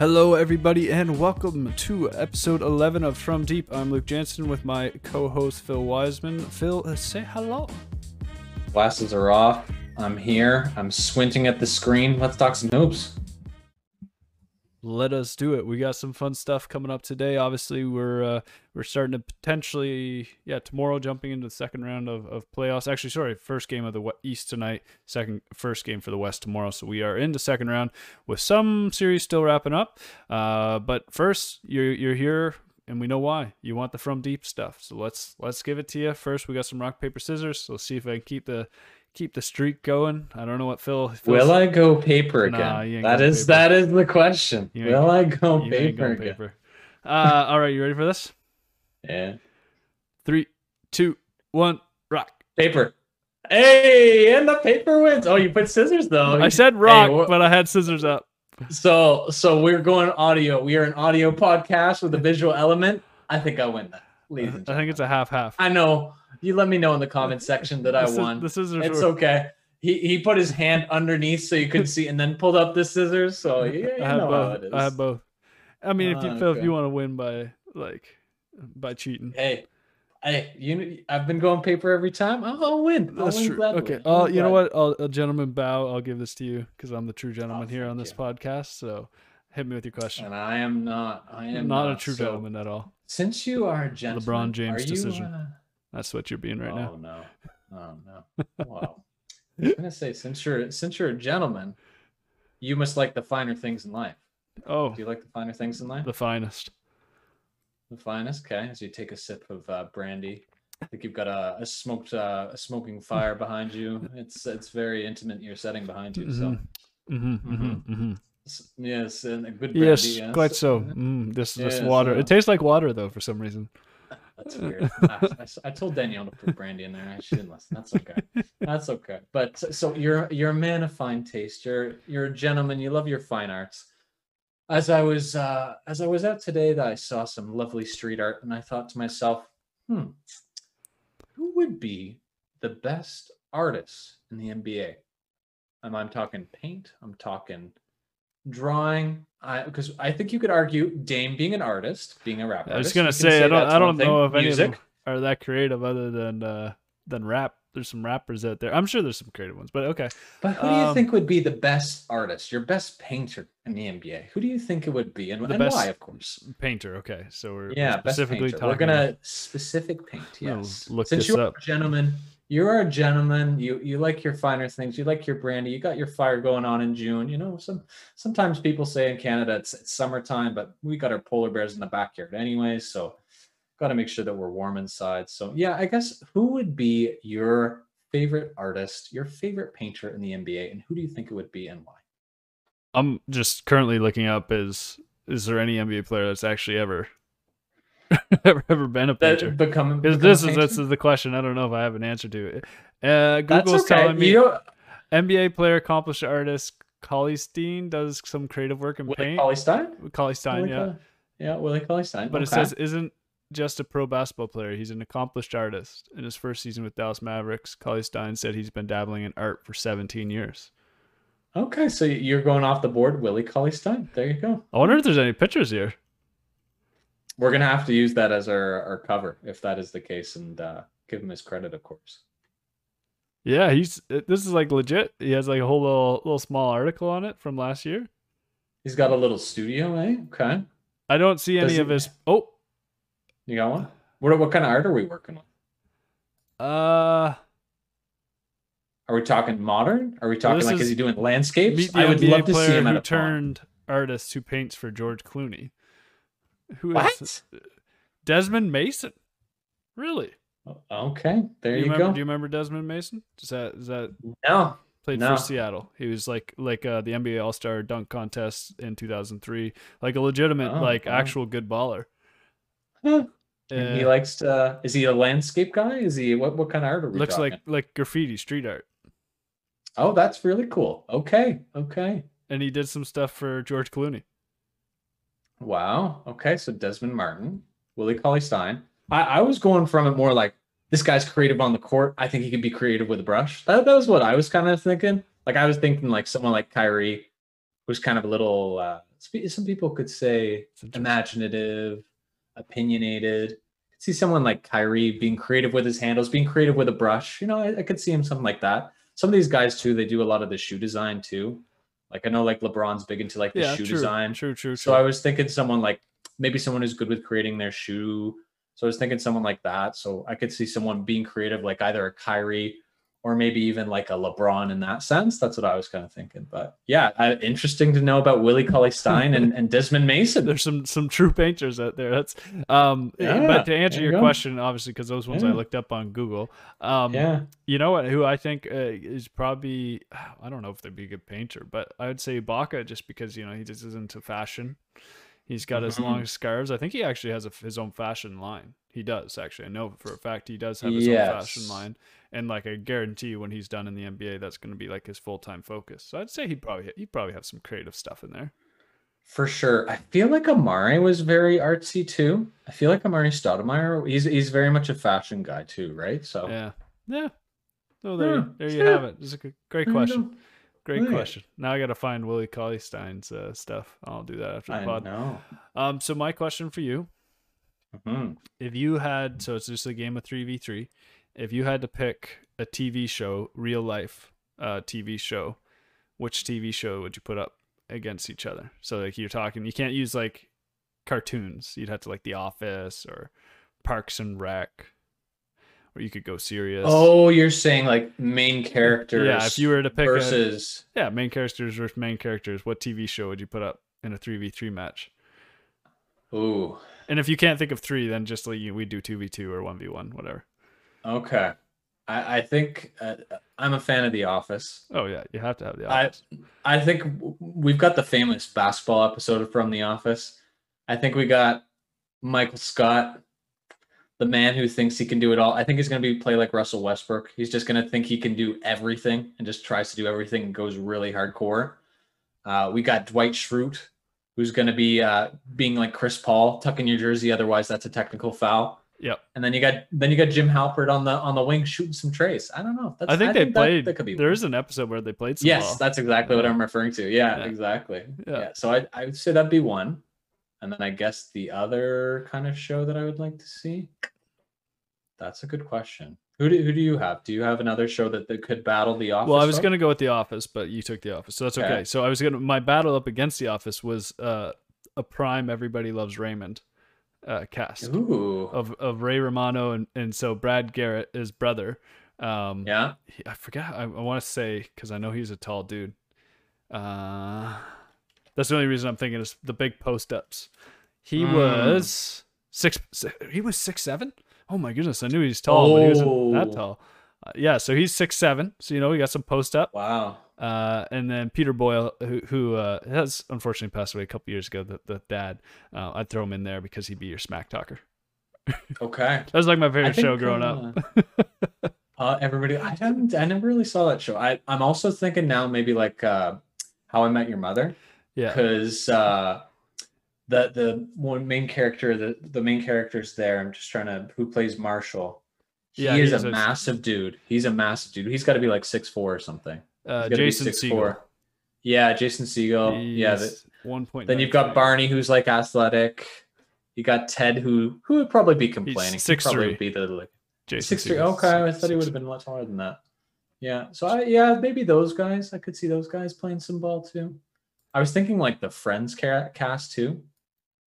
Hello, everybody, and welcome to episode 11 of From Deep. I'm Luke Jansen with my co host Phil Wiseman. Phil, uh, say hello. Glasses are off. I'm here. I'm squinting at the screen. Let's talk some hoops. Let us do it. We got some fun stuff coming up today. Obviously, we're uh, we're starting to potentially, yeah, tomorrow jumping into the second round of, of playoffs. Actually, sorry, first game of the East tonight, second first game for the West tomorrow. So we are into second round with some series still wrapping up. Uh, but first, you're you're here, and we know why. You want the from deep stuff. So let's let's give it to you. First, we got some rock paper scissors. So let's see if I can keep the keep the streak going. I don't know what Phil. Will I go paper again? Nah, that is paper. that is the question. Will I go paper again? paper. Uh, all right, you ready for this? Yeah, Three, two, one, rock. paper. Hey, and the paper wins. Oh, you put scissors though. I said rock, wha- but I had scissors up. So so we're going audio. We are an audio podcast with a visual element. I think I win that. I think it's a half half. I know. You let me know in the comment section that I won. The scissors It's were. okay. He he put his hand underneath so you couldn't see, and then pulled up the scissors. So yeah, you I know how both. it is. I had both. I mean, if you Ah, Phil, if you want to win by like by cheating, Hey, hey, you. I've been going paper every time. I'll, I'll win. I'll that's win true. gladly. Okay. I'll Uh, you know what? I'll, a gentleman bow. I'll give this to you because I'm the true gentleman here on this you. podcast. So hit me with your question. And I am not. I am not, not, a true So, gentleman at all. Since you are a gentleman, LeBron James are you, decision uh, That's what you're being right oh now. Oh no! Oh no! Wow. I was gonna say since you're since you're a gentleman, you must like the finer things in life. Oh, Do you like the finer things in life? the finest. The finest. Okay. As you take a sip of uh, brandy, I think you've got a, a smoked uh, a smoking fire behind you. It's it's very intimate. Your setting behind you. So Mm-hmm, mm-hmm, mm-hmm. s- yes, and a good brandy. Yes, quite so. Mm, this this water. uh, It tastes like water though for some reason. That's weird. I told Danielle to put brandy in there. She didn't listen. That's okay. That's okay. But so- so you're you're a man of fine taste. You're you're a gentleman. You love your fine arts. As I was uh, as I was out today, that I saw some lovely street art, and I thought to myself, hmm, who would be the best artist in the NBA? And I'm talking paint. I'm talking drawing. I because I think you could argue Dame being an artist, being a rap I was gonna you can say, I don't I don't know thing. if any of them are that creative other than uh than rap. There's some rappers out there. I'm sure there's some creative ones, but okay. But who do you Um, think would be the best artist, your best painter in the NBA? Who do you think it would be, and, The and best why? Of course. Painter. Okay, so we're, we're Yeah, specifically talking. We're gonna specific paint. Yes. look Since this you're up. a gentleman, you're a gentleman. You you like your finer things. You like your brandy. You got your fire going on in June. You know, some sometimes people say in Canada it's, it's summertime, but we got our polar bears in the backyard anyway. So got to make sure that we're warm inside. So yeah, I guess who would be your favorite artist, your favorite painter in the NBA, and who do you think it would be and why? I'm just currently looking up is is there any NBA player that's actually ever ever, ever been a painter? That become Because become a this is this is the question. I don't know if I have an answer to it. Uh, Google's okay. telling me You NBA player, accomplished artist, Cauley Stein does some creative work in Willie paint. Cauley Stein? Cauley Stein, Willie yeah. Cauley- yeah, Willie Cauley Stein. But it says isn't just a pro basketball player. He's an accomplished artist. In his first season with Dallas Mavericks, Cauley Stein said he's been dabbling in art for 17 years. Okay, so you're going off the board, Willie Cauley Stein. There you go. I wonder if there's any pictures here. We're gonna have to use that as our, our cover if that is the case, and uh, give him his credit, of course. Yeah, he's this is like legit. He has like a whole little little small article on it from last year. He's got a little studio, eh? Okay, I don't see any Does of he- his. Oh, you got one. What what kind of art are we working on? uh, Are we talking modern? Are we talking like is- is he doing landscapes? I would NBA love to see him at a pond. turned artist who paints for George Clooney. Who is What? Desmond Mason? Really? Okay, there do you, you, remember, go. Do you remember Desmond Mason? Is that is that no, played No. for Seattle? He was like like uh, the NBA All Star dunk contest in 2003, like a legitimate Oh, like wow. actual good baller. Huh. And he Uh, likes to. Is he a landscape guy? Is he what? What kind of art are we looks talking? like like graffiti street art, Oh, that's really cool. Okay, okay. and he did some stuff for George Clooney. Wow. Okay, so Desmond Martin, Willie Cauley Stein. I, I was going from it more like this guy's creative on the court. I think he could be creative with a brush. That, that was what I was kind of thinking. Like I was thinking like someone like Kyrie who's kind of a little. Uh, some people could say imaginative, opinionated. See someone like Kyrie being creative with his handles, being creative with a brush. You know, I, I could see him something like that. Some of these guys too, they do a lot of the shoe design too. Like I know, like LeBron's big into like the Yeah, shoe true, design. true, true, So. I was thinking someone like maybe someone who's good with creating their shoe. So I was thinking someone like that. So I could see someone being creative, like either a Kyrie or maybe even like a LeBron in that sense. That's what I was kind of thinking. But yeah, uh, interesting to know about Willie Cauley Stein and, and Desmond Mason. There's some some true painters out there. That's um. Yeah, but to answer you your go. question, obviously, because those ones I looked up on Google. Um, yeah. You know what? Who I think uh, is probably I don't know if they'd be a good painter, but I would say Baca just because you know he just is into fashion. He's got his Mhm. long scarves. I think he actually has a, his own fashion line. He does actually. I know for a fact he does have his own fashion Yes. line, and like I guarantee you, when he's done in the NBA, that's going to be like his full time focus. So I'd say he'd probably he'd probably have some creative stuff in there. For sure. I feel like Amar'e was very artsy too. I feel like Amar'e Stoudemire, he's he's very much a fashion guy too, right? So Yeah, yeah. So there, Yeah, there you yeah. have it. It's a great question. Great it. question. Now I got to find Willie Cauley Stein's uh, stuff. I'll do that after the I pod. know. Um, so my question for you: Mhm. If you had, so it's just a game of three v three. If you had to pick a TV show, real life uh, TV show, which TV show would you put up against each other? So like you're talking, you can't use like cartoons. You'd have to like The Office or Parks and Rec, or you could go serious. Oh, you're saying like main characters. yeah. If you were to pick a, versus yeah main characters versus main characters, what TV show would you put up in a three v three match? ooh, And if you can't think of three, then just like you, we do two v two or one v one, whatever. okay. I I think uh, I'm a fan of The Office. Oh yeah, you have to have the I- office. I think we've got the famous basketball episode from The Office. I think we got Michael Scott, the man who thinks he can do it all. I think he's going to be play like Russell Westbrook. He's just going to think he can do everything and just tries to do everything and goes really hardcore. Uh, we got Dwight Schrute, who's going to be uh, being like Chris Paul, tucking your jersey. Otherwise, that's a technical foul. Yep. And then you got then you got Jim Halpert on the on the wing shooting some trays. I don't know. That's, I think they that- played. that could be there is an episode where they played some Yes, ball. that's exactly what I'm referring to. Yeah, Yeah. exactly. Yeah. Yeah. So I I would say that'd be one. And then I guess the other kind of show that I would like to see. That's a good question. Who do who do you have? Do you have another show that, that could battle the office? well, I was gonna go with The Office, but you took The Office, so that's okay. Okay. So I was gonna my battle up against The Office was uh, a prime Everybody Loves Raymond uh, cast Ooh. of of Ray Romano and and so Brad Garrett, his brother. Um, Yeah. he- I forget. I, I want to say because I know he's a tall dude. Uh, that's the only reason I'm thinking is the big post ups. He Mm. was six, si- He was six seven. Oh my goodness! I knew he was tall, but he wasn't that Oh. tall. Uh, yeah, so he's six seven. So you know we got some post up. Wow. Uh, and then Peter Boyle, who, who uh, has unfortunately passed away a couple years ago, the, the dad. Uh, I'd throw him in there because he'd be your smack talker. Okay. That was like my favorite show think, growing up. uh, uh, everybody, I haven't, I never really saw that show. I, I'm also thinking now maybe like uh, How I Met Your Mother. Yeah. because uh the the one main character the the main character's there i'm just trying to who plays marshall he Yeah, is he's a a- massive dude he's a massive dude he's got to be like six four or something Uh, He's Jason 6'4". Segel. yeah jason Segel. yeah the, one point. then you've got barney who's like athletic you got ted who who would probably be complaining 6'3". probably be the like Jason six three. Okay, I six- thought he would have been a lot taller than that. Yeah. So I yeah maybe those guys. I could see those guys playing some ball too. I was thinking like the Friends cast too,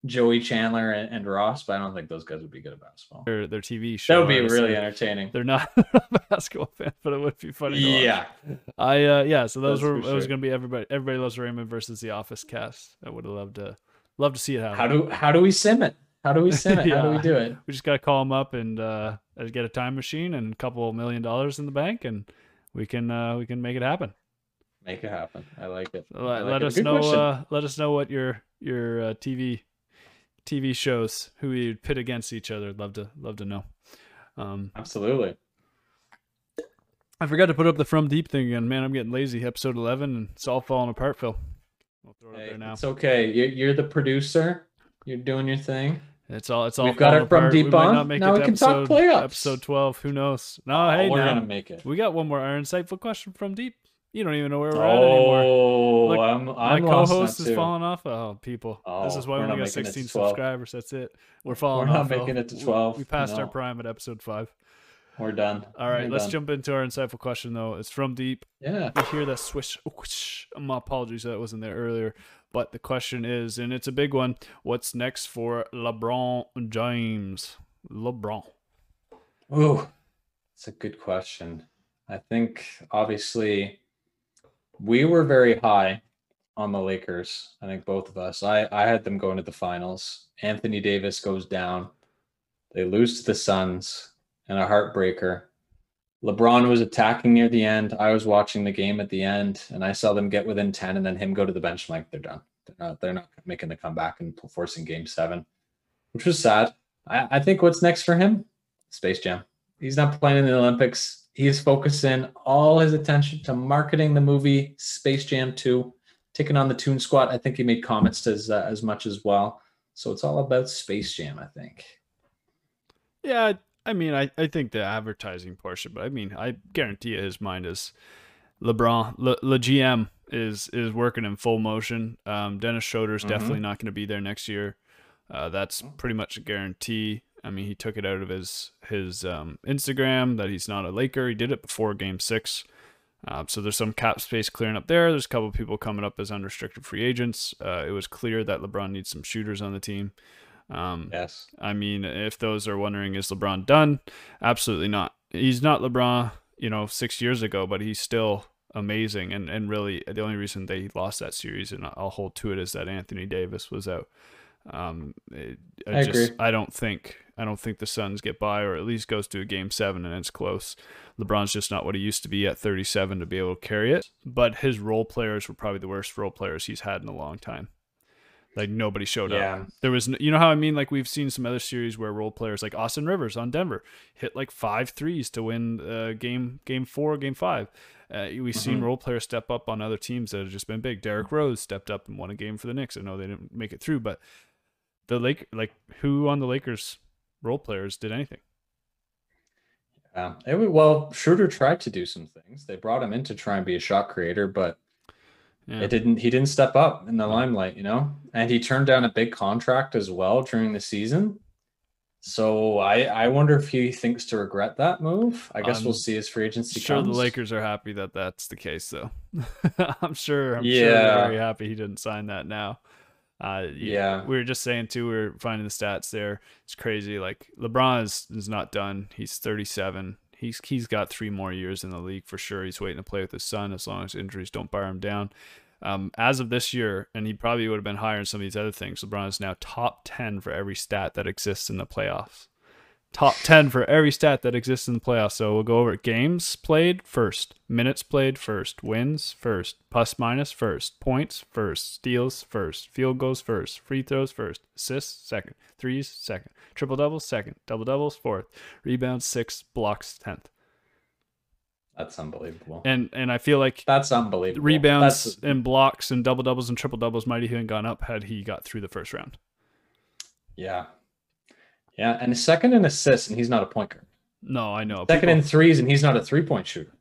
Joey Chandler and, and Ross, but I don't think those guys would be good at basketball. Their, their TV show. That would be really entertaining. They're not a basketball fan, but it would be funny. Yeah. I uh yeah. So those That's were it was gonna be everybody. Everybody loves Raymond versus the Office cast. I would have loved to love to see it happen. How do how do we sim it? How do we sim it? How do we do it? we just gotta call them up and uh get a time machine and a couple million dollars in the bank, and we can uh we can make it happen. Make it happen. I like it. I Let, like let it. us know. Uh, let us know what your your uh, TV TV shows who you pit against each other. Love to love to know. Um, Absolutely. I forgot to put up the from deep thing again. Man, I'm getting lazy. Episode 11, and it's all falling apart. Phil, we'll throw it up Hey, there now. it's okay. You're, you're the producer. You're doing your thing. It's all it's all. We've got it from apart. deep we on. Now we can talk episode, playoffs. Episode 12. Who knows? No, Oh, hey, we're now gonna make it. we got one more. Our insightful question from deep. You don't even know where we're at anymore. Oh, Look, I'm, My I'm now, co-host is too. falling off. Oh, people! Oh, this Oh, is why we only got making it to 16 subscribers. That's it. We're falling We're not off. Making it to 12, We passed our prime at episode five. We're done. All right, We're let's done. jump into our insightful question though. It's from deep. Yeah. You hear that swish? whoosh. My apologies that wasn't there earlier. But the question is, and it's a big one. What's next for LeBron James? LeBron. Ooh, it's a good question. I think obviously we were very high on the Lakers. I think both of us. I I had them going to the finals. Anthony Davis goes down. They lose to the Suns and a heartbreaker. LeBron was attacking near the end. I was watching the game at the end and I saw them get within 10 and then him go to the bench. I'm like, they're done. They're not, they're not making the comeback and forcing game seven, which was sad. I, I think what's next for him? Space Jam. He's not playing in the Olympics. He is focusing all his attention to marketing the movie Space Jam 2, taking on the Toon Squad. I think he made comments to as, uh, as much as well. So it's all about Space Jam, I think. Yeah, I mean, I, I think the advertising portion, but I mean, I guarantee you his mind is LeBron, Le, Le GM is is working in full motion. Um, Dennis Schroeder's Mhm. definitely not going to be there next year. Uh, that's Oh. pretty much a guarantee. I mean, he took it out of his his um, Instagram that he's not a Laker. He did it before Game Six. Uh, so there's some cap space clearing up there. There's a couple of people coming up as unrestricted free agents. Uh, it was clear that LeBron needs some shooters on the team. Um, Yes. I mean, if those are wondering, is LeBron done? Absolutely not. He's not LeBron, you know, six years ago, but he's still amazing. And, and really, the only reason they lost that series, and I'll hold to it, is that Anthony Davis was out. Um, it, I, I just, agree. I don't think I don't think the Suns get by, or at least goes to a game seven and it's close. LeBron's just not what he used to be at 37 to be able to carry it. But his role players were probably the worst role players he's had in a long time. Like nobody showed up. There was, n- you know how I mean? Like we've seen some other series where role players, like Austin Rivers on Denver, hit like five threes to win uh, game game four, game five. Uh, we've seen Mhm. role players step up on other teams that have just been big. Derrick Rose stepped up and won a game for the Knicks. I know they didn't make it through, but the Lake, like who on the Lakers role players did anything? Yeah. It well, Schroeder tried to do some things. They brought him in to try and be a shot creator, but Yeah. it didn't he didn't step up in the limelight, you know? And he turned down a big contract as well during the season. So I I wonder if he thinks to regret that move. I guess we'll um, see as free agency sure comes. the Lakers are happy that that's the case, though. I'm sure. I'm sure Yeah. they're very happy he didn't sign that now. Uh, Yeah. we were just saying too. We were finding the stats there. It's crazy. Like LeBron is, is not done. He's 37. He's he's got three more years in the league for sure. He's waiting to play with his son as long as injuries don't bar him down. Um, as of this year, and he probably would have been higher in some of these other things. LeBron is now top 10 for every stat that exists in the playoffs top 10 for every stat that exists in the playoffs. So we'll go over it. Games played first, minutes played first, wins first, plus minus first, points first, steals first, field goals first, free throws first, assists second, threes second, triple doubles second, double doubles fourth, rebounds sixth, blocks 10th. That's unbelievable. And and I feel like That's unbelievable. rebounds That's, and blocks and double doubles and triple doubles might even gone up had he got through the first round. yeah. Yeah, and second in assists, and he's not a point guard. No, I know. Second People- in threes, and he's not a three point shooter.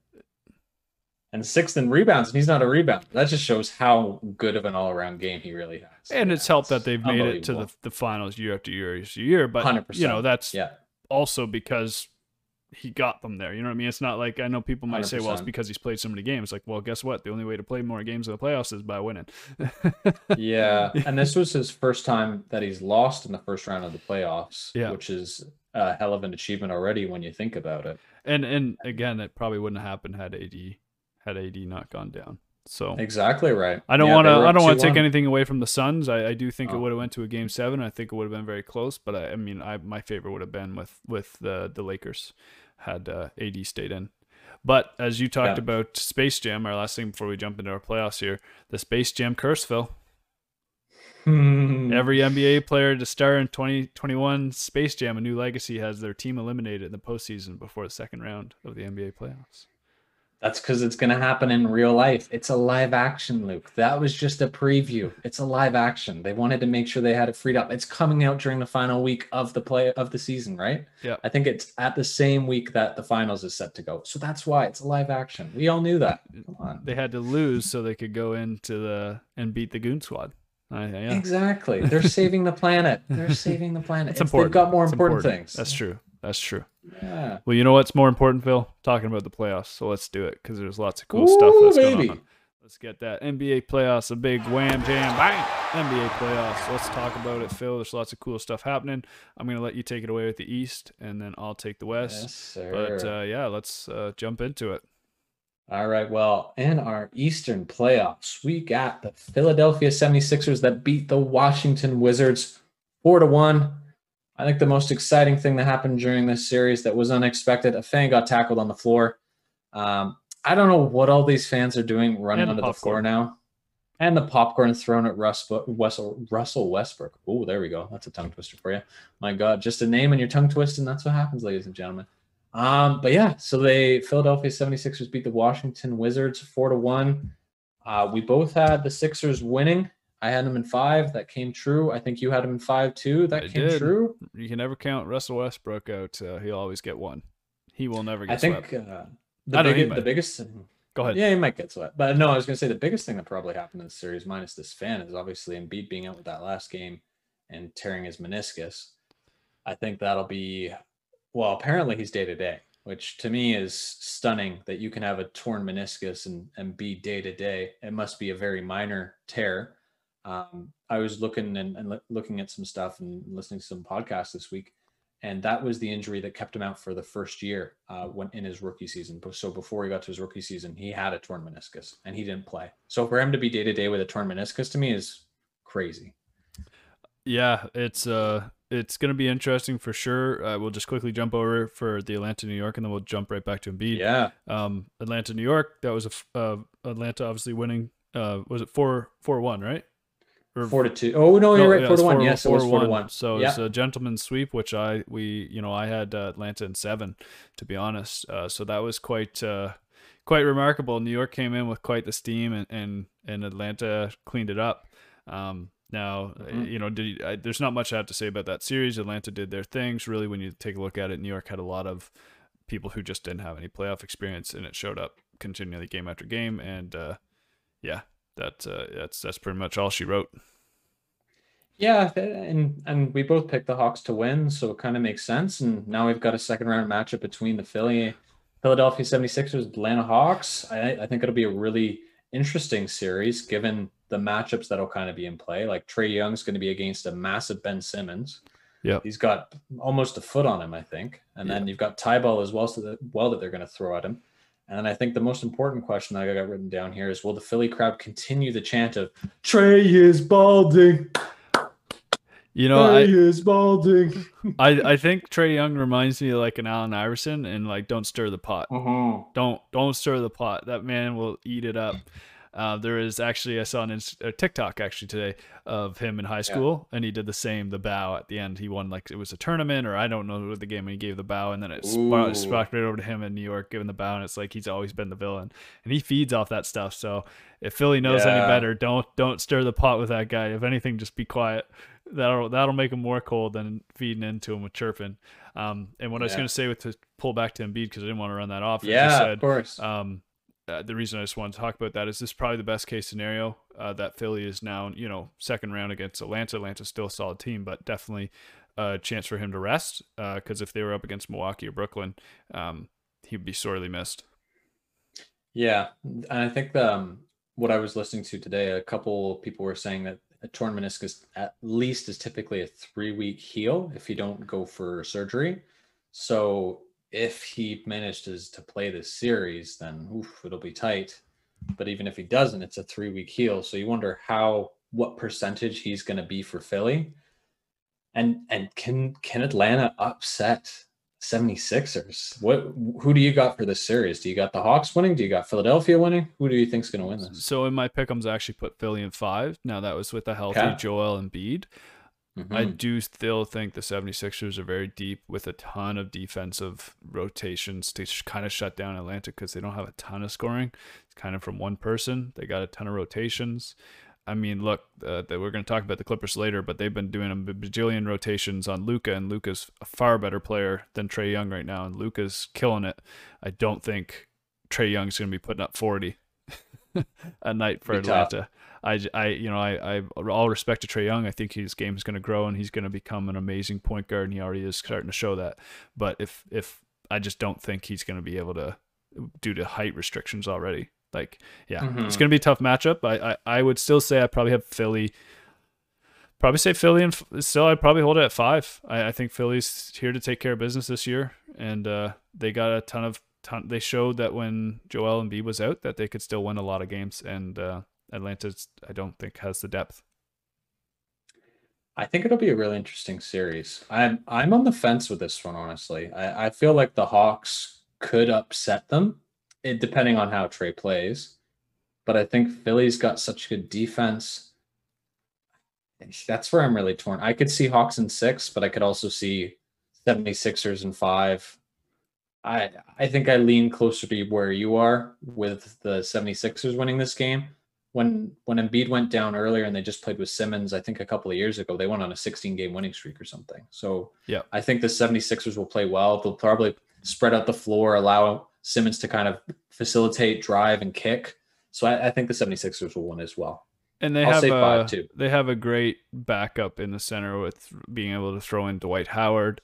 And sixth in rebounds, and he's not a rebound. That just shows how good of an all around game he really has. and it's helped that they've made it to the, the finals year after year after year. But 100%. you know that's yeah, also because he got them there. You know what I mean? It's not like I know people might say, well, it's because he's played so many games. Like, well, guess what? The only way to play more games in the playoffs is by winning. yeah. And this was his first time that he's lost in the first round of the playoffs, Yeah. which is a hell of an achievement already when you think about it. and and again, it probably wouldn't have happened had AD had AD not gone down. So Exactly right. I don't Yeah, want to. I don't want to take anything away from the Suns. I, I do think it Oh. would have went to a game seven. I think it would have been very close. But I, I mean, I my favorite would have been with with the the Lakers had uh, AD stayed in. But as you talked Yeah. about Space Jam, our last thing before we jump into our playoffs here, the Space Jam curse, Phil. Hmm. Every NBA player to star in 2021 Space Jam, a new legacy, has their team eliminated in the postseason before the second round of the NBA playoffs. That's because it's going to happen in real life. It's a live action, Luke. That was just a preview. It's a live action. They wanted to make sure they had it freed up. It's coming out during the final week of the play of the season, right? Yeah. I think it's at the same week that the finals is set to go. So that's why it's a live action. We all knew that. Come on. They had to lose so they could go into the and beat the Goon Squad. I, yeah. Exactly. They're saving the planet. They're saving the planet. That's It's- important. They've got more It's important, things. That's true. That's true. Yeah. Well, you know what's more important, Phil? Talking about the playoffs. So let's do it because there's lots of cool stuff that's baby. going on. Let's get that NBA playoffs, a big wham jam bang NBA playoffs. Let's talk about it, Phil. There's lots of cool stuff happening. I'm gonna let you take it away with the East, and then I'll take the West. Yes, sir. But uh, yeah, let's uh, jump into it. All right. Well, in our Eastern playoffs, we got the Philadelphia 76ers that beat the Washington Wizards 4 to 1. I think the most exciting thing that happened during this series that was unexpected, a fan got tackled on the floor. Um, I don't know what all these fans are doing running And the the floor now. And the popcorn thrown at Russ, Russell, Russell Westbrook. Oh, there we go. That's a tongue twister for you. My God, just a name and your tongue twist, and that's what happens, ladies and gentlemen. Um, but yeah, so they Philadelphia 76ers beat the Washington Wizards four to one. Uh, we both had the Sixers winning. I had him in five. That came true. I think you had him in five too. That I came did. true. You can never count Russell Westbrook out. Uh, he'll always get one. He will never get I think swept. uh, I the, know, big, the biggest. Go ahead. Yeah, he might get swept. But no, I was going to say the biggest thing that probably happened in the series, minus this fan, is obviously Embiid being out with that last game and tearing his meniscus. I think that'll be, well, apparently he's day to day, which to me is stunning that you can have a torn meniscus and, and be day to day. It must be a very minor tear. Um, I was looking and, and loo- looking at some stuff and listening to some podcasts this week, and that was the injury that kept him out for the first year uh, when in his rookie season. So before he got to his rookie season, he had a torn meniscus and he didn't play. So for him to be day to day with a torn meniscus to me is crazy. Yeah, it's uh, it's gonna be interesting for sure. Uh, we'll just quickly jump over for the Atlanta, New York, and then we'll jump right back to Embiid. Yeah, Um, Atlanta, New York. That was a f- uh, Atlanta obviously winning. Uh, was it four four one right? Or- four to two. Oh no, you're right. yeah, four to one. Yes, it was four to 4-1. one. So Yeah. it's a gentleman's sweep, which I we you know I had uh, Atlanta in seven, to be honest. Uh, so that was quite uh, quite remarkable. New York came in with quite the steam, and and, and Atlanta cleaned it up. Um, now Mhm. you know did, I, there's not much I have to say about that series. Atlanta did their things. Really, when you take a look at it, New York had a lot of people who just didn't have any playoff experience, and it showed up continually game after game. And uh, yeah, that uh, that's that's pretty much all she wrote. Yeah, and and we both picked the Hawks to win, so it kind of makes sense. And now we've got a second round matchup between the Philly, Philadelphia 76ers, Atlanta Hawks. I, I think it'll be a really interesting series given the matchups that'll kind of be in play. Like Trae Young's going to be against a massive Ben Simmons. Yeah, He's got almost a foot on him, I think. And then you've got Thybulle as well, so that well that they're going to throw at him. And then I think the most important question that I got written down here is will the Philly crowd continue the chant of Trae is balding? You know, I, Trae is balding. I I think Trae Young reminds me of like an Allen Iverson and like don't stir the pot. Uh-huh. Don't don't stir the pot. That man will eat it up. Uh, there is actually I saw an Inst- a TikTok actually today of him in high school and he did the same the bow at the end. He won like it was a tournament or I don't know what the game and he gave the bow and then it sparked, right over to him in New York giving the bow and it's like he's always been the villain and he feeds off that stuff. So if Philly knows any better, don't don't stir the pot with that guy. If anything, just be quiet. That'll that'll make him more cold than feeding into him with chirping. Um, and what I was going to say with to pull back to Embiid because I didn't want to run that off. Yeah, said, of course. um, uh, the reason I just wanted to talk about that is this is probably the best case scenario uh, that Philly is now, you know, second round against Atlanta. Atlanta's still a solid team, but definitely a chance for him to rest because if they were up against Milwaukee or Brooklyn, um, he'd be sorely missed. Yeah, and I think the, um, what I was listening to today, a couple people were saying that a torn meniscus at least is typically a three-week heal if you don't go for surgery. So if he manages to play this series, then oof, it'll be tight. But even if he doesn't, it's a three-week heal. So you wonder how what percentage he's going to be for Philly. And and can can Atlanta upset 76ers. What who do you got for this series? Do you got the Hawks winning? Do you got Philadelphia winning? Who do you think's going to win this? So in my pickums I actually put Philly in five. Now that was with a healthy Okay. Joel Embiid. I Mhm. do still think the 76ers are very deep with a ton of defensive rotations to kind of shut down Atlanta because they don't have a ton of scoring. It's kind of from one person. They got a ton of rotations. I mean, look, uh, that we're going to talk about the Clippers later, but they've been doing a bajillion rotations on Luka, and Luka's a far better player than Trae Young right now, and Luka's killing it. I don't think Trae Young's going to be putting up 40 a night for Be tough. Atlanta. I you know, I, I all respect to Trae Young. I think his game is going to grow and he's going to become an amazing point guard, and he already is starting to show that. But if if I just don't think he's going to be able to due to height restrictions already. Like, yeah, it's Mhm. going to be a tough matchup. I, I I would still say I probably have Philly. Probably say Philly and still I'd probably hold it at five. I, I think Philly's here to take care of business this year, and uh, they got a ton of ton. They showed that when Joel Embiid was out, that they could still win a lot of games, and uh, Atlanta's I don't think has the depth. I think it'll be a really interesting series. I'm I'm on the fence with this one, honestly. I, I feel like the Hawks could upset them, it, depending on how Trae plays. But I think Philly's got such good defense. That's where I'm really torn. I could see Hawks in six, but I could also see 76ers in five. I I think I lean closer to where you are with the 76ers winning this game when when Embiid went down earlier and they just played with Simmons, I think a couple of years ago, they went on a 16 game winning streak or something. So Yeah. I think the 76ers will play well. They'll probably spread out the floor, allow Simmons to kind of facilitate, drive, and kick. So I, I think the 76ers will win as well. And they I'll have say a, five, too. they have a great backup in the center with being able to throw in Dwight Howard.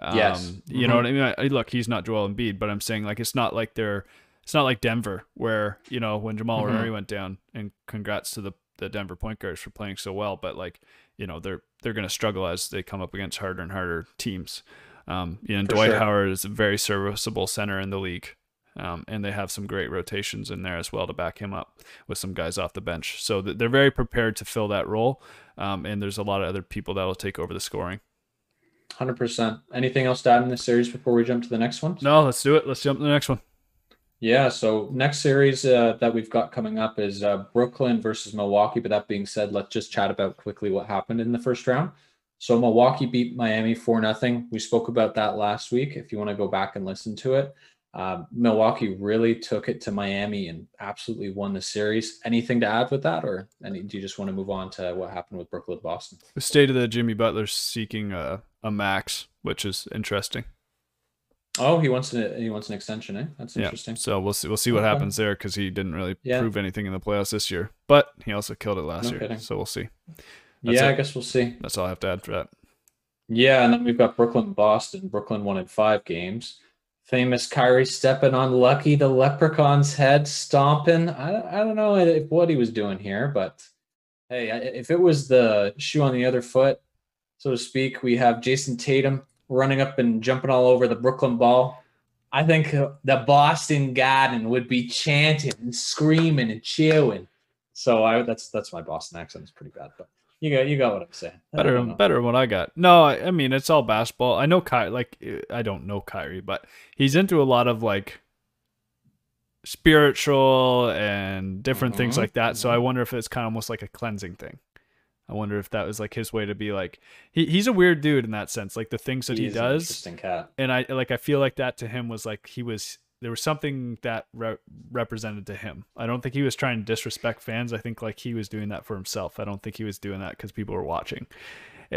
Um, Yes. you know Mhm. what I mean. I, I- look, he's not Joel Embiid, but I'm saying like it's not like they're it's not like Denver where you know when Jamal Mhm. Murray went down. And congrats to the the Denver point guards for playing so well, but like you know they're they're going to struggle as they come up against harder and harder teams. Um, you know, For Dwight sure. Howard is a very serviceable center in the league. Um, and they have some great rotations in there as well to back him up with some guys off the bench. So th- they're very prepared to fill that role. Um, and there's a lot of other people that will take over the scoring. 100%. Anything else to add in this series before we jump to the next one? No, let's do it. Let's jump to the next one. Yeah, so next series uh, that we've got coming up is uh, Brooklyn versus Milwaukee. But that being said, let's just chat about quickly what happened in the first round. So Milwaukee beat Miami 4 nothing. We spoke about that last week. If you want to go back and listen to it, um, Milwaukee really took it to Miami and absolutely won the series. Anything to add with that, or any, do you just want to move on to what happened with Brooklyn Boston? The state of the Jimmy Butler seeking a, a max, which is interesting. Oh, he wants an he wants an extension, eh? That's Yeah. interesting. So we'll see. We'll see what Okay. happens there because he didn't really Yeah. prove anything in the playoffs this year, but he also killed it last No year. kidding. So we'll see. That's yeah, it. I guess we'll see. That's all I have to add for that. Yeah, and then we've got Brooklyn, Boston. Brooklyn won in five games. Famous Kyrie stepping on Lucky the Leprechaun's head, stomping. I, I don't know if what he was doing here, but hey, if it was the shoe on the other foot, so to speak, we have Jayson Tatum running up and jumping all over the Brooklyn ball. I think the Boston Garden would be chanting and screaming and cheering. So I that's that's my Boston accent. It's pretty bad, but you got you got what I'm saying. Better, better than what I got. No, I, I mean it's all basketball. I know Kyrie. Like I don't know Kyrie, but he's into a lot of like spiritual and different things Mhm, like that. So I mhm. wonder if it's kind of almost like a cleansing thing. I wonder if that was like his way to be like he, he's a weird dude in that sense. Like the things that he, an does, interesting cat. and I like I feel like that to him was like he was there was something that re- represented to him. I don't think he was trying to disrespect fans. I think like he was doing that for himself. I don't think he was doing that because people were watching.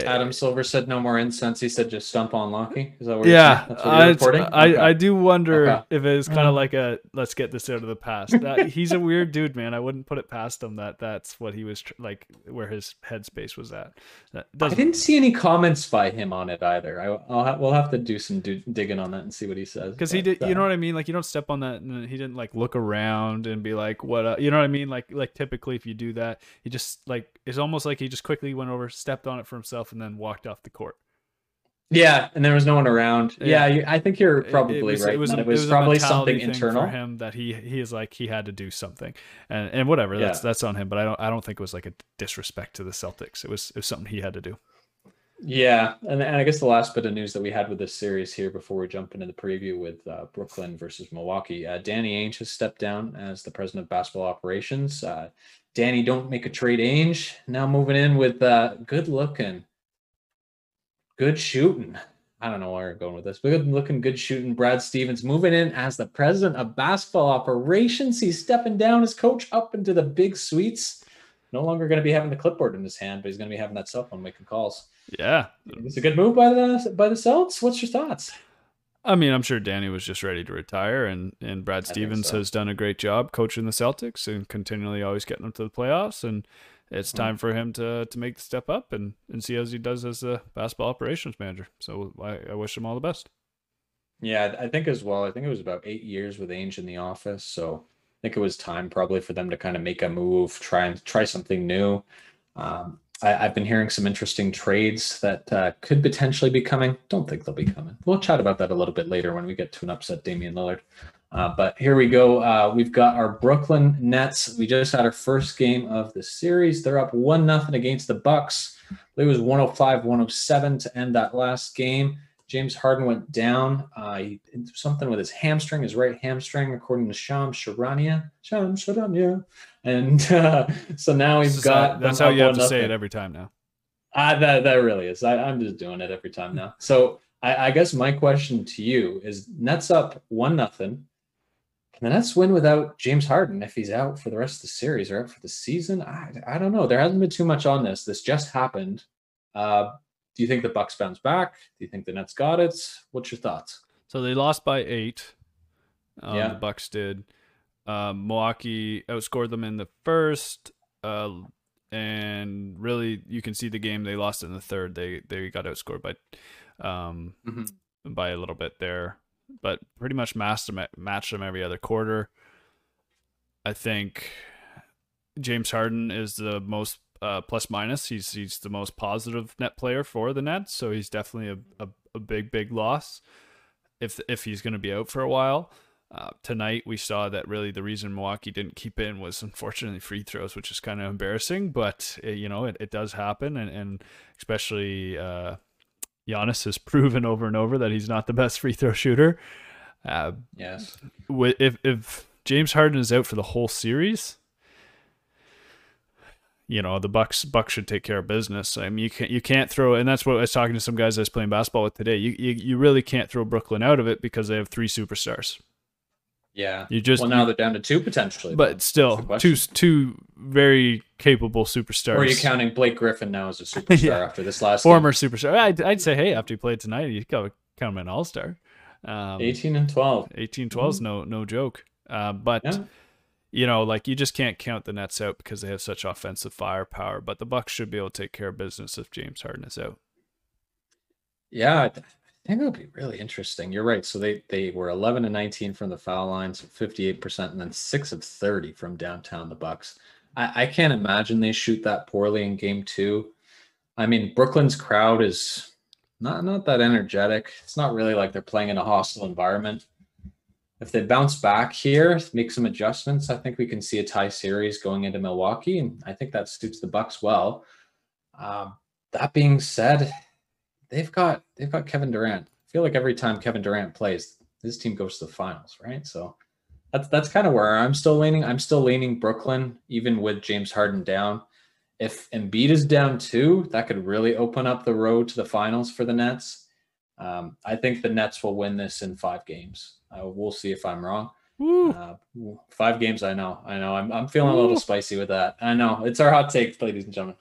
Adam Silver said no more incense. He said just stump on Lucky. Is that what yeah, you're saying? That's what you're I, reporting? I, Okay. I do wonder Okay. if it's kind Uh. of like a let's get this out of the past. That he's a weird dude, man. I wouldn't put it past him that that's what he was tr- like, where his headspace was at. That I didn't see any comments by him on it either. I, I'll ha- we'll have to do some do- digging on that and see what he says. because he but, did. You know uh, what I mean? Like you don't step on that, and he didn't like look around and be like, "What?" Uh, you know what I mean? Like like typically if you do that, he just like it's almost like he just quickly went over, stepped on it for himself, and then walked off the court. Yeah, and there was no one around. Yeah. Yeah, you, I think you're probably it was, right. It was, It was, a probably something thing internal. for him that he he is like he had to do something, and and whatever. That's Yeah. that's on him. But I don't I don't think it was like a disrespect to the Celtics. It was it was something he had to do. Yeah, and, and I guess the last bit of news that we had with this series here before we jump into the preview with uh, Brooklyn versus Milwaukee, uh, Danny Ainge has stepped down as the president of basketball operations. Uh, Danny, don't make a trade, Ainge. Now moving in with uh, good looking good shooting. I don't know where we're going with this. But good looking, good shooting. Brad Stevens moving in as the president of basketball operations. He's stepping down as coach up into the big suites. No longer going to be having the clipboard in his hand, but he's going to be having that cell phone making calls. Yeah, it's a good move by the by the Celts. What's your thoughts? I mean, I'm sure Danny was just ready to retire, and and Brad Stevens so. has done a great job coaching the Celtics and continually always getting them to the playoffs. And it's mm-hmm. time for him to to make the step up and and see as he does as a basketball operations manager. So I, I wish him all the best. Yeah, I think as well. I think it was about eight years with Ainge in the office, so I think it was time probably for them to kind of make a move, try and try something new. Um, I, have been hearing some interesting trades that uh, could potentially be coming. Don't think they'll be coming. We'll chat about that a little bit later when we get to an upset Damian Lillard. Uh, but here we go. Uh, we've got our Brooklyn Nets. We just had our first game of the series. They're up one nothing against the Bucks. It was 105, 107 to end that last game. James Harden went down. Uh, he, something with his hamstring, his right hamstring, according to Shams Charania. Shams Charania. And uh, so now we've got. that's how you have to nothing. say it every time now. Uh, that, that really is. I, am just doing it every time now. So I, I guess my question to you is Nets up 1 nothing. Can the Nets win without James Harden if he's out for the rest of the series or out for the season? I, I don't know. There hasn't been too much on this. This just happened. Uh, do you think the Bucks bounce back? Do you think the Nets got it? What's your thoughts? So they lost by eight. Um, yeah. The Bucks did. Um, Milwaukee outscored them in the first, uh, and really you can see the game they lost in the third. They they got outscored by um, mm-hmm. by a little bit there, but pretty much matched them matched them every other quarter. I think James Harden is the most uh, plus minus. He's he's the most positive net player for the Nets, so he's definitely a, a, a big big loss if if he's going to be out for a while. Uh, tonight we saw that really the reason Milwaukee didn't keep in was unfortunately free throws, which is kind of embarrassing, but it, you know it, it does happen, and and especially uh, Giannis has proven over and over that he's not the best free throw shooter. Uh, yes. If if James Harden is out for the whole series, you know the Bucks Bucks should take care of business. I mean you can't you can't throw and that's what I was talking to some guys I was playing basketball with today. You you, you really can't throw Brooklyn out of it because they have three superstars. Yeah. You just well now they're down to two potentially. But still two two very capable superstars. Or are you counting Blake Griffin now as a superstar yeah. after this last former game? superstar? I'd, I'd say hey after he played tonight you got count him an all star. Um, 18 and 12. 18 12 is mm-hmm. no no joke. Uh, but yeah you know, like you just can't count the Nets out because they have such offensive firepower. But the Bucks should be able to take care of business if James Harden is out. Yeah, I think it'll be really interesting. You're right. So they they were 11 and 19 from the foul line, so 58 percent, and then six of 30 from downtown. The Bucks. I, I can't imagine they shoot that poorly in Game Two. I mean, Brooklyn's crowd is not not that energetic. It's not really like they're playing in a hostile environment if they bounce back here, make some adjustments, I think we can see a tie series going into Milwaukee, and I think that suits the Bucks well. Um, that being said, they've got they've got Kevin Durant. I feel like every time Kevin Durant plays, his team goes to the finals, right? So that's that's kind of where I'm still leaning. I'm still leaning Brooklyn, even with James Harden down. If Embiid is down too, that could really open up the road to the finals for the Nets. Um, I think the Nets will win this in five games. Uh, we'll see if I'm wrong. Uh, five games, I know. I know. I'm, I'm feeling a little spicy with that. I know. It's our hot take, ladies and gentlemen.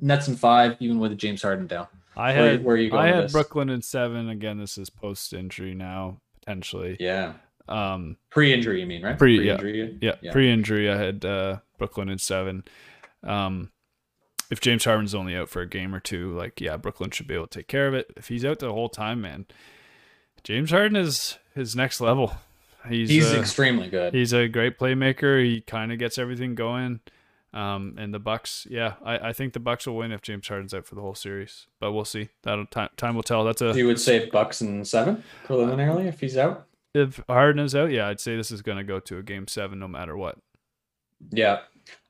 Nets in five, even with James Harden down. I had, where, where you going I had Brooklyn in seven. Again, this is post injury now, potentially. Yeah. Um, pre-injury, you mean, right? Pre, pre-injury. Yeah, yeah, yeah. Pre-injury, I had uh, Brooklyn in seven. Um, if James Harden's only out for a game or two, like yeah, Brooklyn should be able to take care of it. If he's out the whole time, man, James Harden is his next level. He's he's uh, extremely good. He's a great playmaker. He kind of gets everything going. Um, and the Bucks, yeah, I, I think the Bucks will win if James Harden's out for the whole series, but we'll see. That'll time time will tell. That's a you would say Bucks in seven preliminarily if he's out. If Harden is out, yeah, I'd say this is going to go to a game seven no matter what. Yeah,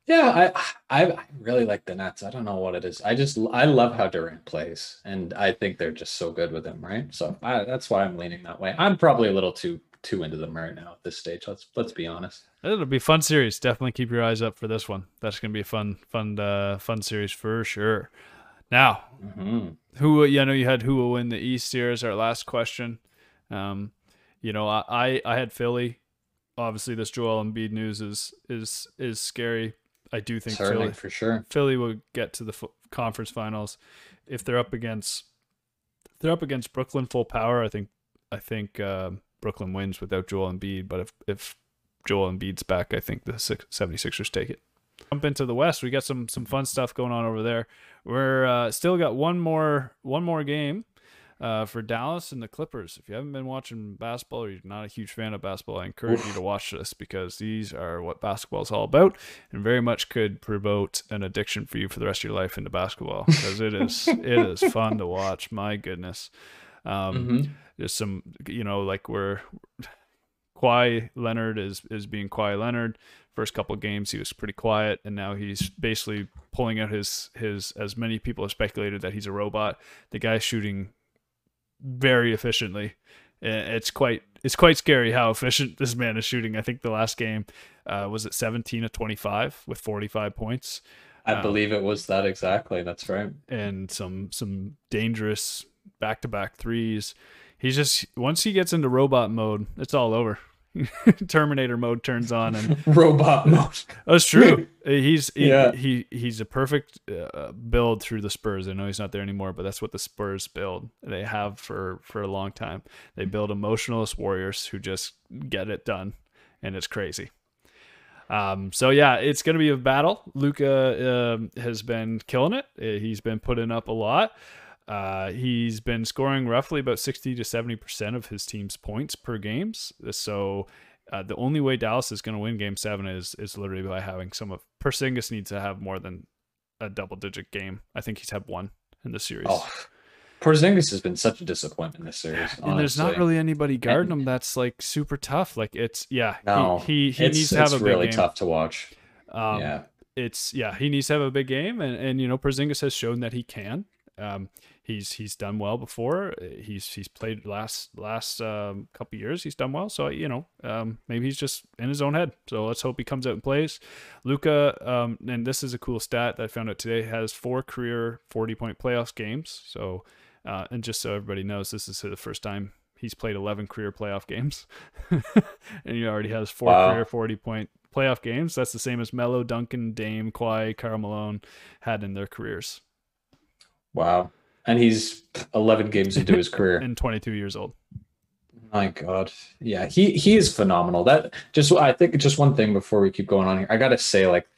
yeah, I, I really like the Nets. I don't know what it is. I just I love how Durant plays, and I think they're just so good with him, right? So I, that's why I'm leaning that way. I'm probably a little too too into them right now at this stage. Let's let's be honest. It'll be fun series. Definitely keep your eyes up for this one. That's gonna be a fun fun uh, fun series for sure. Now, Mhm. who you know you had who will win the East here as our last question. Um, you know, I, I I had Philly. Obviously, this Joel Embiid news is is is scary. I do think Certainly, Philly for sure. Philly will get to the f- conference finals if they're up against if they're up against Brooklyn full power. I think I think um Brooklyn wins without Joel Embiid, but if if Joel Embiid's back, I think the six, 76ers take it. Jump into the West. We got some some fun stuff going on over there. We're uh, still got one more one more game uh, for Dallas and the Clippers. If you haven't been watching basketball or you're not a huge fan of basketball, I encourage you to watch this because these are what basketball is all about, and very much could promote an addiction for you for the rest of your life into basketball because it is it is fun to watch. My goodness. Um, Mhm. There's some you know like we're Kawhi Leonard is is being Kawhi Leonard. First couple games he was pretty quiet, and now he's basically pulling out his his as many people have speculated that he's a robot. The guy's shooting very efficiently. It's quite it's quite scary how efficient this man is shooting. I think the last game uh, was at 17 of 25 with 45 points I Um, believe it was that exactly. That's right. and some some dangerous back to back threes. He's just once he gets into robot mode, it's all over. Terminator mode turns on, and Robot mode. that's true. He's he, Yeah. he he's a perfect uh, build through the Spurs. I know he's not there anymore, but that's what the Spurs build. They have for for a long time. They build emotionalist warriors who just get it done, and it's crazy. Um, so yeah, it's gonna be a battle. Luka um, has been killing it. Uh, He's been putting up a lot. Uh, he's been scoring roughly about 60 to 70% of his team's points per games. So uh, the only way Dallas is going to win game seven is, is literally by having some of Porzingis needs to have more than a double digit game. I think he's had one in the series. Oh, Porzingis has been such a disappointment this series. and there's not really anybody guarding him that's like super tough. Like it's yeah, No, he he, he needs to have a big really game. tough to watch. Um, yeah. it's yeah, he needs to have a big game, and and you know Porzingis has shown that he can. Um, he's he's done well before. He's he's played last last um, couple years. He's done well. So you know, um, maybe he's just in his own head. So let's hope he comes out and plays. Luka, um, and this is a cool stat that I found out today. Has four career forty point playoffs games. So, uh, and just so everybody knows, this is the first time he's played eleven career playoff games, and he already has four Wow. career forty point playoff games. That's the same as Melo, Duncan, Dame, Kawhi, Karl Malone had in their careers. Wow. And he's 11 games into his career. and 22 years old. My God. Yeah, he he is phenomenal. That just I think just one thing before we keep going on here. I gotta say, like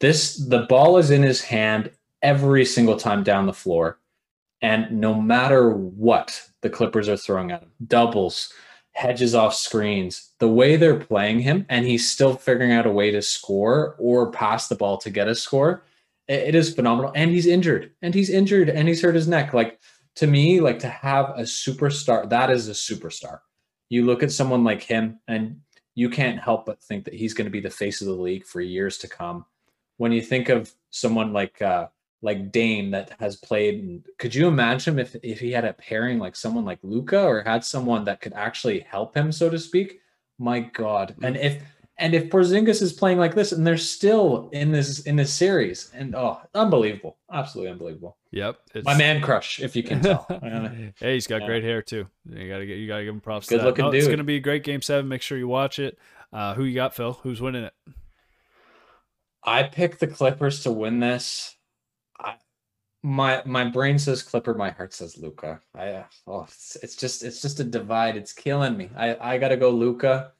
this, the ball is in his hand every single time down the floor. And no matter what the Clippers are throwing at him, doubles, hedges off screens, the way they're playing him, and he's still figuring out a way to score or pass the ball to get a score. It is phenomenal. And he's injured, and he's injured, and he's hurt his neck. Like to me, like to have a superstar, that is a superstar you look at someone like him and you can't help but think that he's going to be the face of the league for years to come when you think of someone like uh like Dame that has played could you imagine if if he had a pairing like someone like Luka or had someone that could actually help him so to speak my god and if and if Porzingis is playing like this and they're still in this in this series and oh unbelievable absolutely unbelievable Yep. It's, my man crush if you can tell hey, he's got Yeah. great hair too. You gotta get you gotta give him props. Good looking No, It's gonna be a great game seven. Make sure you watch it. Uh, who you got, Phil? Who's winning it? I picked the Clippers to win this. I, my my brain says Clipper, my heart says Luka. I oh, it's, it's just it's just a divide. It's killing me. I I gotta go Luka.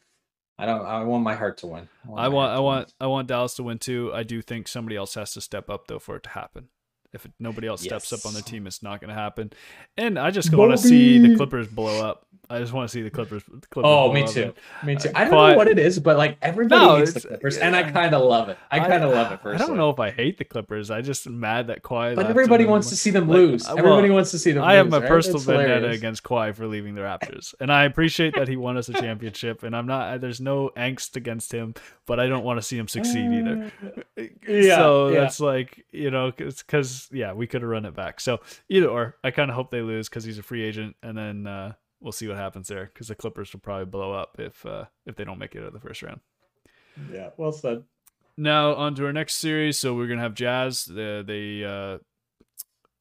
I don't. I want my heart to win. I my want I want I want Dallas to win too. I do think somebody else has to step up though for it to happen. If nobody else steps up on the team, it's not going to happen. And I just want to see the Clippers blow up. I just want to see the Clippers. The Clippers Oh, blow me up. too. Me too. Uh, I don't Kawhi- know what it is, but like everybody No, hates the it's- Clippers, and I kind of love it. I kind of love it. I don't know if I hate the Clippers. I just am mad that Kawhi. but everybody wants to see them like, lose. uh, well, everybody wants to see them. Lose. I have my right? personal It's vendetta hilarious. against Kawhi for leaving the Raptors, and I appreciate that he won us a championship. And I'm not. There's no angst against him, but I don't want to see him succeed either. Yeah, so yeah. that's like you know, it's because yeah, we could have run it back. So either or, I kind of hope they lose because he's a free agent, and then uh, we'll see what happens there. Because the Clippers will probably blow up if uh, if they don't make it out of the first round. Yeah, well said. Now on to our next series. So we're gonna have Jazz. The they uh,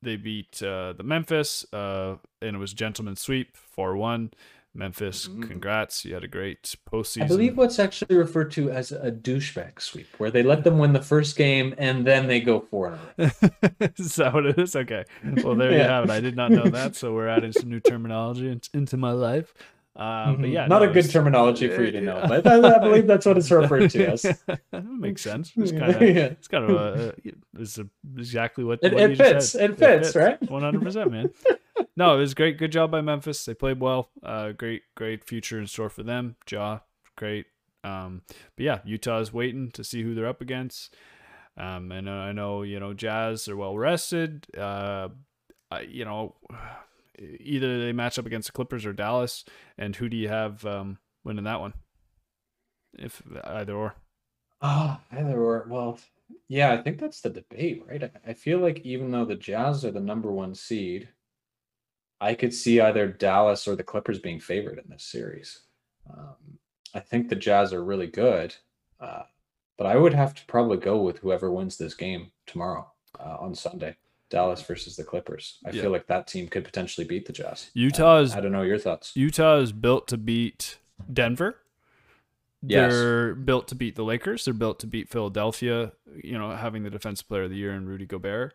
they beat uh, the Memphis, uh, and it was gentleman sweep four one. Memphis, Mhm. congrats! You had a great postseason. I believe what's actually referred to as a douchebag sweep, where they let them win the first game and then they go four in a row. is that what it is? Okay. Well, there you have it. I did not know that, so we're adding some new terminology into my life. Uh, but Mhm. yeah, not no, a good terminology for you to know, but I, I believe that's what it's referred to as. That makes sense. It's kind of, Yeah. it's kind of a, it's a, exactly what, It- what it you just fits. It fits, right? One hundred percent, man. No, it was great. Good job by Memphis. They played well. Uh, great, great future in store for them. Ja, great. Um, but yeah, Utah's waiting to see who they're up against. Um, and uh, I know you know Jazz are well rested. Uh, I, you know, either they match up against the Clippers or Dallas. And who do you have um, winning that one? If either or. Ah, either or. Well, yeah, I think that's the debate, right? I, I feel like even though the Jazz are the number one seed, I could see either Dallas or the Clippers being favored in this series. Um, I think the Jazz are really good, uh, but I would have to probably go with whoever wins this game tomorrow uh, on Sunday. Dallas versus the Clippers. I Yeah. feel like that team could potentially beat the Jazz. Utah is I don't know your thoughts. Utah is built to beat Denver. Yes. They're built to beat the Lakers. They're built to beat Philadelphia. You know, having the defensive player of the year in Rudy Gobert.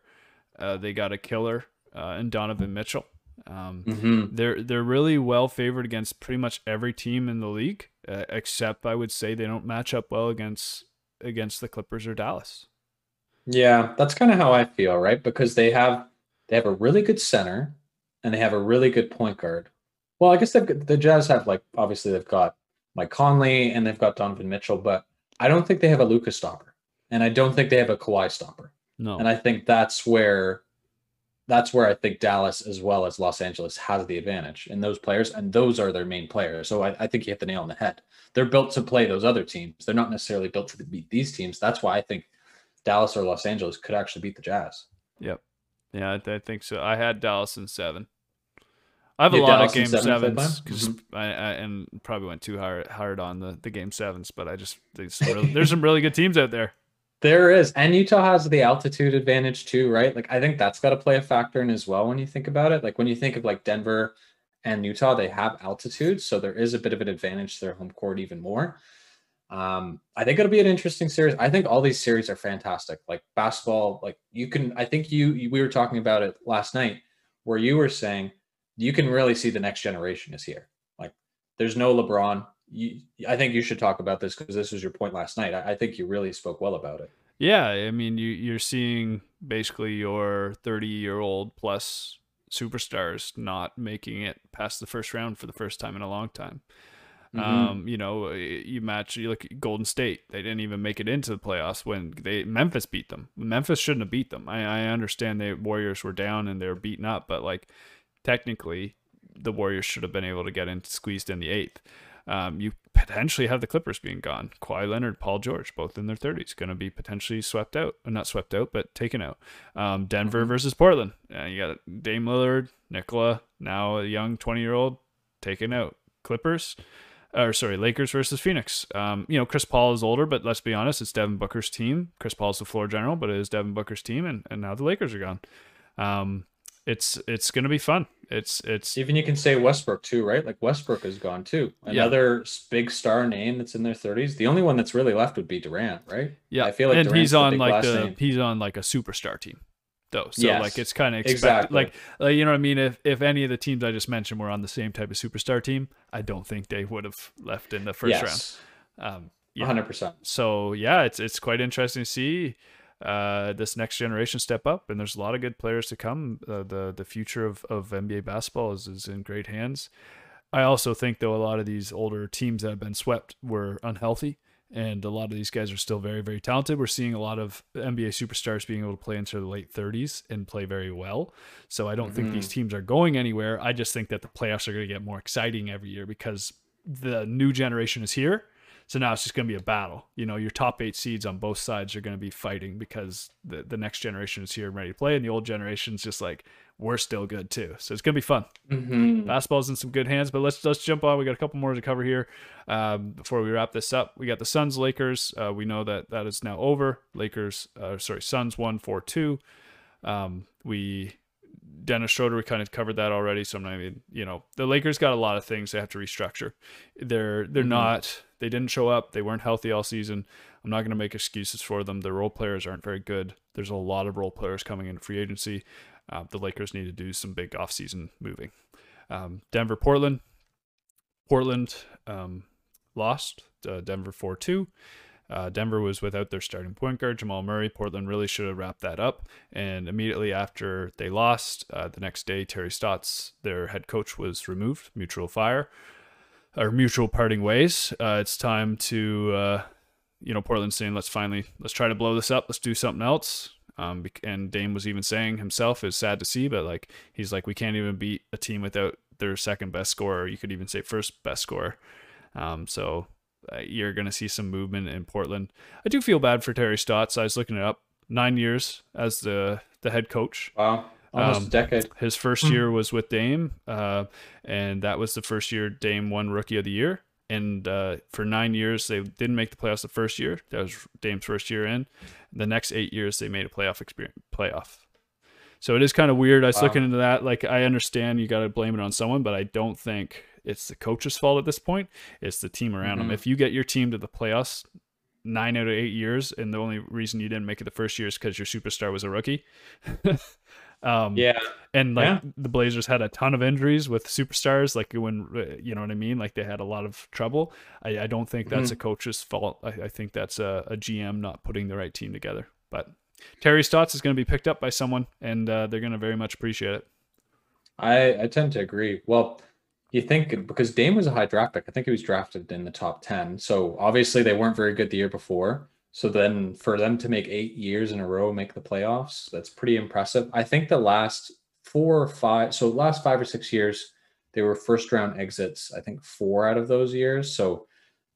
Uh, they got a killer uh, in Donovan Mitchell. Um, hmm they're they're really well favored against pretty much every team in the league, uh, except I would say they don't match up well against against the Clippers or Dallas. Yeah, that's kind of how I feel, right? Because they have they have a really good center and they have a really good point guard. Well, I guess they've got, the Jazz have like obviously they've got Mike Conley and they've got Donovan Mitchell, but I don't think they have a Luka's stopper, and I don't think they have a Kawhi stopper, No, and I think that's where that's where I think Dallas as well as Los Angeles has the advantage in those players, and those are their main players. So I, I think you hit the nail on the head. They're built to play those other teams. They're not necessarily built to beat these teams. That's why I think Dallas or Los Angeles could actually beat the Jazz. Yep. Yeah, I, I think so. I had Dallas in seven. I have a You had lot Dallas of game seven sevens because mm-hmm. I, I and probably went too hard hard on the, the game sevens, but I just there's some really, there's some really good teams out there. There is, and Utah has the altitude advantage too, right? Like I think that's got to play a factor in as well when you think about it. Like when you think of like Denver and Utah, they have altitude, so there is a bit of an advantage to their home court even more. Um, I think it'll be an interesting series. I think all these series are fantastic. Like basketball, like you can. I think you, you we were talking about it last night, where you were saying you can really see the next generation is here. Like there's no LeBron. You, I think you should talk about this because this was your point last night. I, I think you really spoke well about it. Yeah, I mean you you're seeing basically your 30 year old plus superstars not making it past the first round for the first time in a long time. Mhm. Um, you know, you match you look at Golden State. They didn't even make it into the playoffs when they Memphis beat them. Memphis shouldn't have beat them. I, I understand the Warriors were down and they were beaten up, but like technically the Warriors should have been able to get in squeezed in the eighth. Um, you potentially have the Clippers being gone. Kawhi Leonard, Paul George, both in their 30s, going to be potentially swept out. Not swept out, but taken out. Um, Denver Mhm. versus Portland. Uh, you got Dame Lillard, Nikola, now a young 20 year old, taken out. Clippers, or sorry, Lakers versus Phoenix. Um, you know, Chris Paul is older, but let's be honest, it's Devin Booker's team. Chris Paul's the floor general, but it is Devin Booker's team, and, and now the Lakers are gone. Um, it's it's gonna be fun. It's it's Even you can say Westbrook too, right? Like Westbrook is gone too. Another s- big star name that's in their 30s. The only one that's really left would be Durant, right? yeah. I feel like and Durant's he's the on big like the name. he's on like a superstar team, though. So Yes, like it's kind of expected. exactly. Like like you know what I mean. If if any of the teams I just mentioned were on the same type of superstar team, I don't think they would have left in the first yes, round. Um, yeah. 100%. so yeah, it's it's quite interesting to see uh, this next generation step up, and there's a lot of good players to come. Uh, the the future of, of NBA basketball is, is in great hands. I also think though a lot of these older teams that have been swept were unhealthy, and a lot of these guys are still very very talented. We're seeing a lot of NBA superstars being able to play into the late 30s and play very well. So I don't think these mm-hmm. teams are going anywhere. I just think that the playoffs are going to get more exciting every year because the new generation is here. So now it's just going to be a battle. You know, your top eight seeds on both sides are going to be fighting because the, the next generation is here and ready to play, and the old generation's just like we're still good too. So it's going to be fun. Mhm. Basketball's in some good hands, but let's let's jump on. We got a couple more to cover here um, before we wrap this up. We got the Suns Lakers. Uh, we know that that is now over. Lakers, uh, sorry, Suns one four two. Um, we Dennis Schroeder, we kind of covered that already. So I'm not even, you know, the Lakers got a lot of things they have to restructure. They're they're mm-hmm. not they didn't show up. They weren't healthy all season. I'm not going to make excuses for them. The role players aren't very good. There's a lot of role players coming in free agency. Uh, the Lakers need to do some big offseason moving. Um, Denver, Portland. Portland um, lost uh, Denver 4 2. Uh, Denver was without their starting point guard, Jamal Murray. Portland really should have wrapped that up. And immediately after they lost, uh, the next day, Terry Stotts, their head coach, was removed, mutual fire or mutual parting ways. Uh, it's time to, uh, you know, Portland saying, let's finally, let's try to blow this up. Let's do something else. Um, and Dame was even saying himself is sad to see, but like he's like, we can't even beat a team without their second best scorer. You could even say first best scorer. Um, so you're going to see some movement in Portland. I do feel bad for Terry Stotts. I was looking it up. Nine years as the the head coach. Wow. Almost um, a decade. His first hmm. year was with Dame, uh, and that was the first year Dame won Rookie of the Year. And uh, for nine years, they didn't make the playoffs the first year. That was Dame's first year in. The next eight years, they made a playoff experience, playoff. So it is kind of weird. I was wow. looking into that. Like, I understand you got to blame it on someone, but I don't think it's the coach's fault at this point. It's the team around mm-hmm. them. If you get your team to the playoffs nine out of eight years, and the only reason you didn't make it the first year is because your superstar was a rookie. um, yeah, and like yeah. the Blazers had a ton of injuries with superstars. Like when uh, you know what I mean, like they had a lot of trouble. I, I don't think that's mm-hmm. a coach's fault. I, I think that's a, a, GM not putting the right team together. But Terry Stotts is going to be picked up by someone, and uh, they're going to very much appreciate it. I I tend to agree. Well you think because Dame was a high draft pick, I think he was drafted in the top 10. So obviously they weren't very good the year before. So then for them to make eight years in a row make the playoffs, that's pretty impressive. I think the last four or five, so last five or six years, they were first round exits. I think four out of those years. So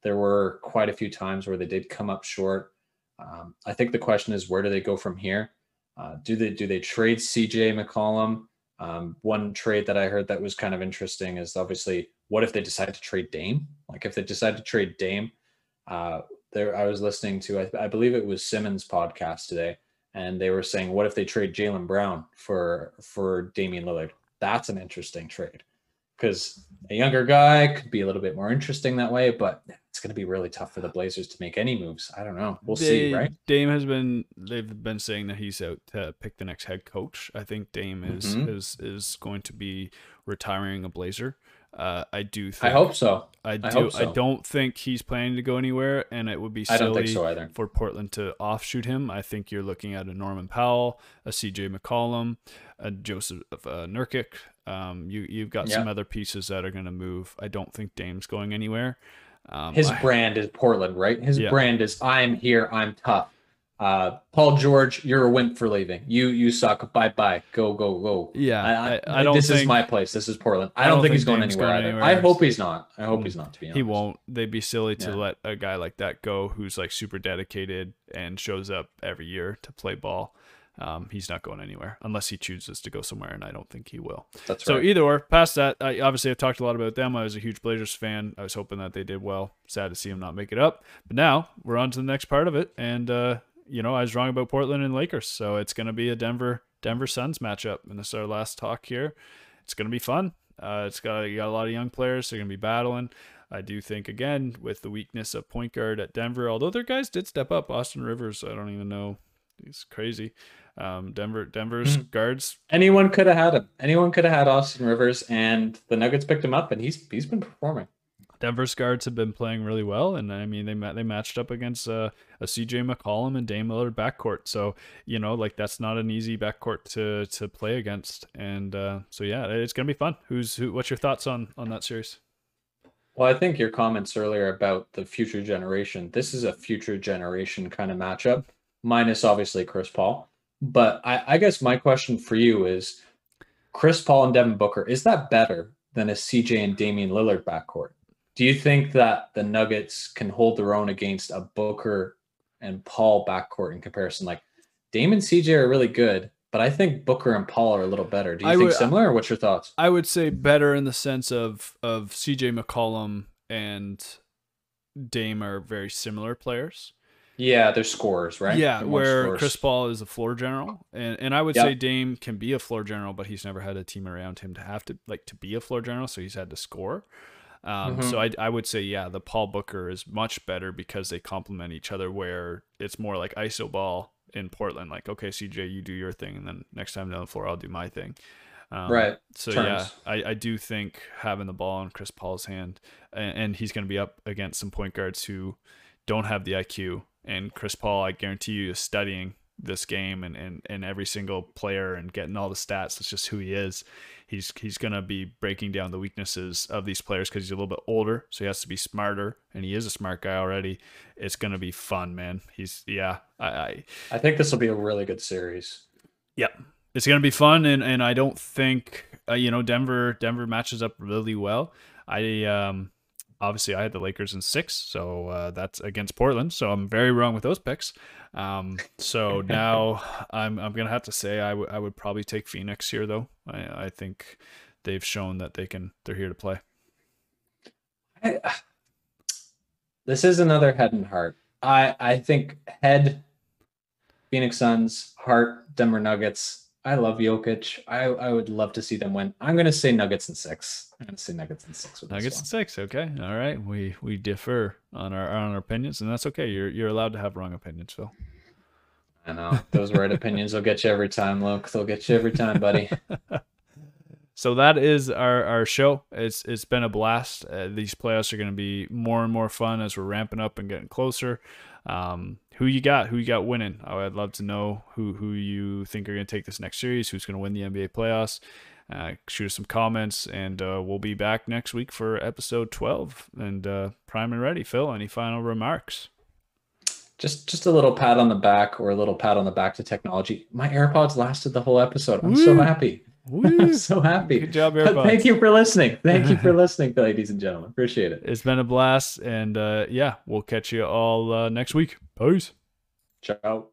there were quite a few times where they did come up short. Um, I think the question is where do they go from here? Uh, do they do they trade CJ McCollum? Um, one trade that I heard that was kind of interesting is obviously what if they decide to trade Dame? Like if they decide to trade Dame, uh, there I was listening to I, I believe it was Simmons podcast today, and they were saying what if they trade Jaylen Brown for for Damian Lillard? That's an interesting trade because a younger guy could be a little bit more interesting that way, but it's going to be really tough for the Blazers to make any moves. I don't know. We'll they, see, right? Dame has been they've been saying that he's out to pick the next head coach. I think Dame is mm-hmm. is is going to be retiring a Blazer. Uh, I do. Think, I hope so. I do. I, so. I, don't think he's planning to go anywhere, and it would be silly so for Portland to offshoot him. I think you're looking at a Norman Powell, a C.J. McCollum, a Joseph uh, Nurkic. Um, you you've got some other pieces that are going to move. I don't think Dame's going anywhere. Um, His I, brand is Portland, right? His yeah. brand is I'm here, I'm tough. Uh, Paul George, you're a wimp for leaving. You you suck. Bye bye. Go go go. Yeah, I, I, I don't. This think, is my place. This is Portland. I, don't, don't think, think, he's going anywhere, going anywhere, I hope he's not. I hope he's not. To be honest, he won't. They'd be silly to yeah. let a guy like that go, who's like super dedicated and shows up every year to play ball. Um, he's not going anywhere unless he chooses to go somewhere, and I don't think he will. That's so right. either or, past that, I, obviously I've talked a lot about them. I was a huge Blazers fan. I was hoping that they did well. Sad to see them not make it up. But now we're on to the next part of it, and uh, you know I was wrong about Portland and Lakers, so it's going to be a Denver Denver Suns matchup, and this is our last talk here. It's going to be fun. Uh, it's got you got a lot of young players. They're going to be battling. I do think again with the weakness of point guard at Denver, although their guys did step up. Austin Rivers, I don't even know, he's crazy. Um, Denver, Denver's mm-hmm. guards. Anyone could have had him. Anyone could have had Austin Rivers, and the Nuggets picked him up, and he's he's been performing. Denver's guards have been playing really well, and I mean they they matched up against uh, a CJ McCollum and Dame Lillard backcourt. So you know, like that's not an easy backcourt to to play against, and uh, so yeah, it's gonna be fun. Who's who? What's your thoughts on on that series? Well, I think your comments earlier about the future generation. This is a future generation kind of matchup, minus obviously Chris Paul. But I, I guess my question for you is Chris Paul and Devin Booker, is that better than a CJ and Damian Lillard backcourt? Do you think that the Nuggets can hold their own against a Booker and Paul backcourt in comparison? Like Dame and CJ are really good, but I think Booker and Paul are a little better. Do you I think would, similar, or what's your thoughts? I would say better in the sense of of CJ McCollum and Dame are very similar players. Yeah, they're scores, right? Yeah, They're where scores. Chris Paul is a floor general, and and I would Yep. say Dame can be a floor general, but he's never had a team around him to have to like to be a floor general, so he's had to score. Um, Mhm. So I I would say yeah, the Paul Booker is much better because they complement each other. Where it's more like iso ball in Portland, like okay, CJ, you do your thing, and then next time down the floor, I'll do my thing. Um, Right. So Turns. yeah, I, I do think having the ball in Chris Paul's hand, and, and he's going to be up against some point guards who don't have the IQ. And Chris Paul, I guarantee you, is studying this game and, and, and every single player and getting all the stats. That's just who he is. He's he's going to be breaking down the weaknesses of these players because he's a little bit older, so he has to be smarter. And he is a smart guy already. It's going to be fun, man. He's yeah. I, I I think this will be a really good series. Yep. It's going to be fun and and I don't think uh, you know Denver Denver matches up really well. I um obviously I had the Lakers in 6, so uh, that's against Portland, so I'm very wrong with those picks. Um so now I'm I'm going to have to say I would I would probably take Phoenix here though. I I think they've shown that they can they're here to play. I, this is another head and heart. I I think head Phoenix Suns, heart Denver Nuggets. I love Jokic. I I would love to see them win. I'm gonna say Nuggets and six. I'm gonna say Nuggets and six with Nuggets this 6, okay. All right. We we differ on our on our opinions and that's okay. You're you're allowed to have wrong opinions, Phil. I know those right opinions will get you every time, Luke. They'll get you every time, buddy. So that is our, our show. It's it's been a blast. Uh, these playoffs are going to be more and more fun as we're ramping up and getting closer. Um, who you got? Who you got winning? I would love to know who who you think are going to take this next series. Who's going to win the NBA playoffs? Uh, shoot us some comments, and uh, we'll be back next week for episode twelve. And uh, prime and ready. Phil, any final remarks? just just a little pat on the back or a little pat on the back to technology. My AirPods lasted the whole episode. I'm so happy. Woo. I'm so happy. Good job, But everybody. Thank you for listening. Thank you for listening, ladies and gentlemen. Appreciate it. It's been a blast, and uh, yeah, we'll catch you all uh, next week. Peace. Ciao.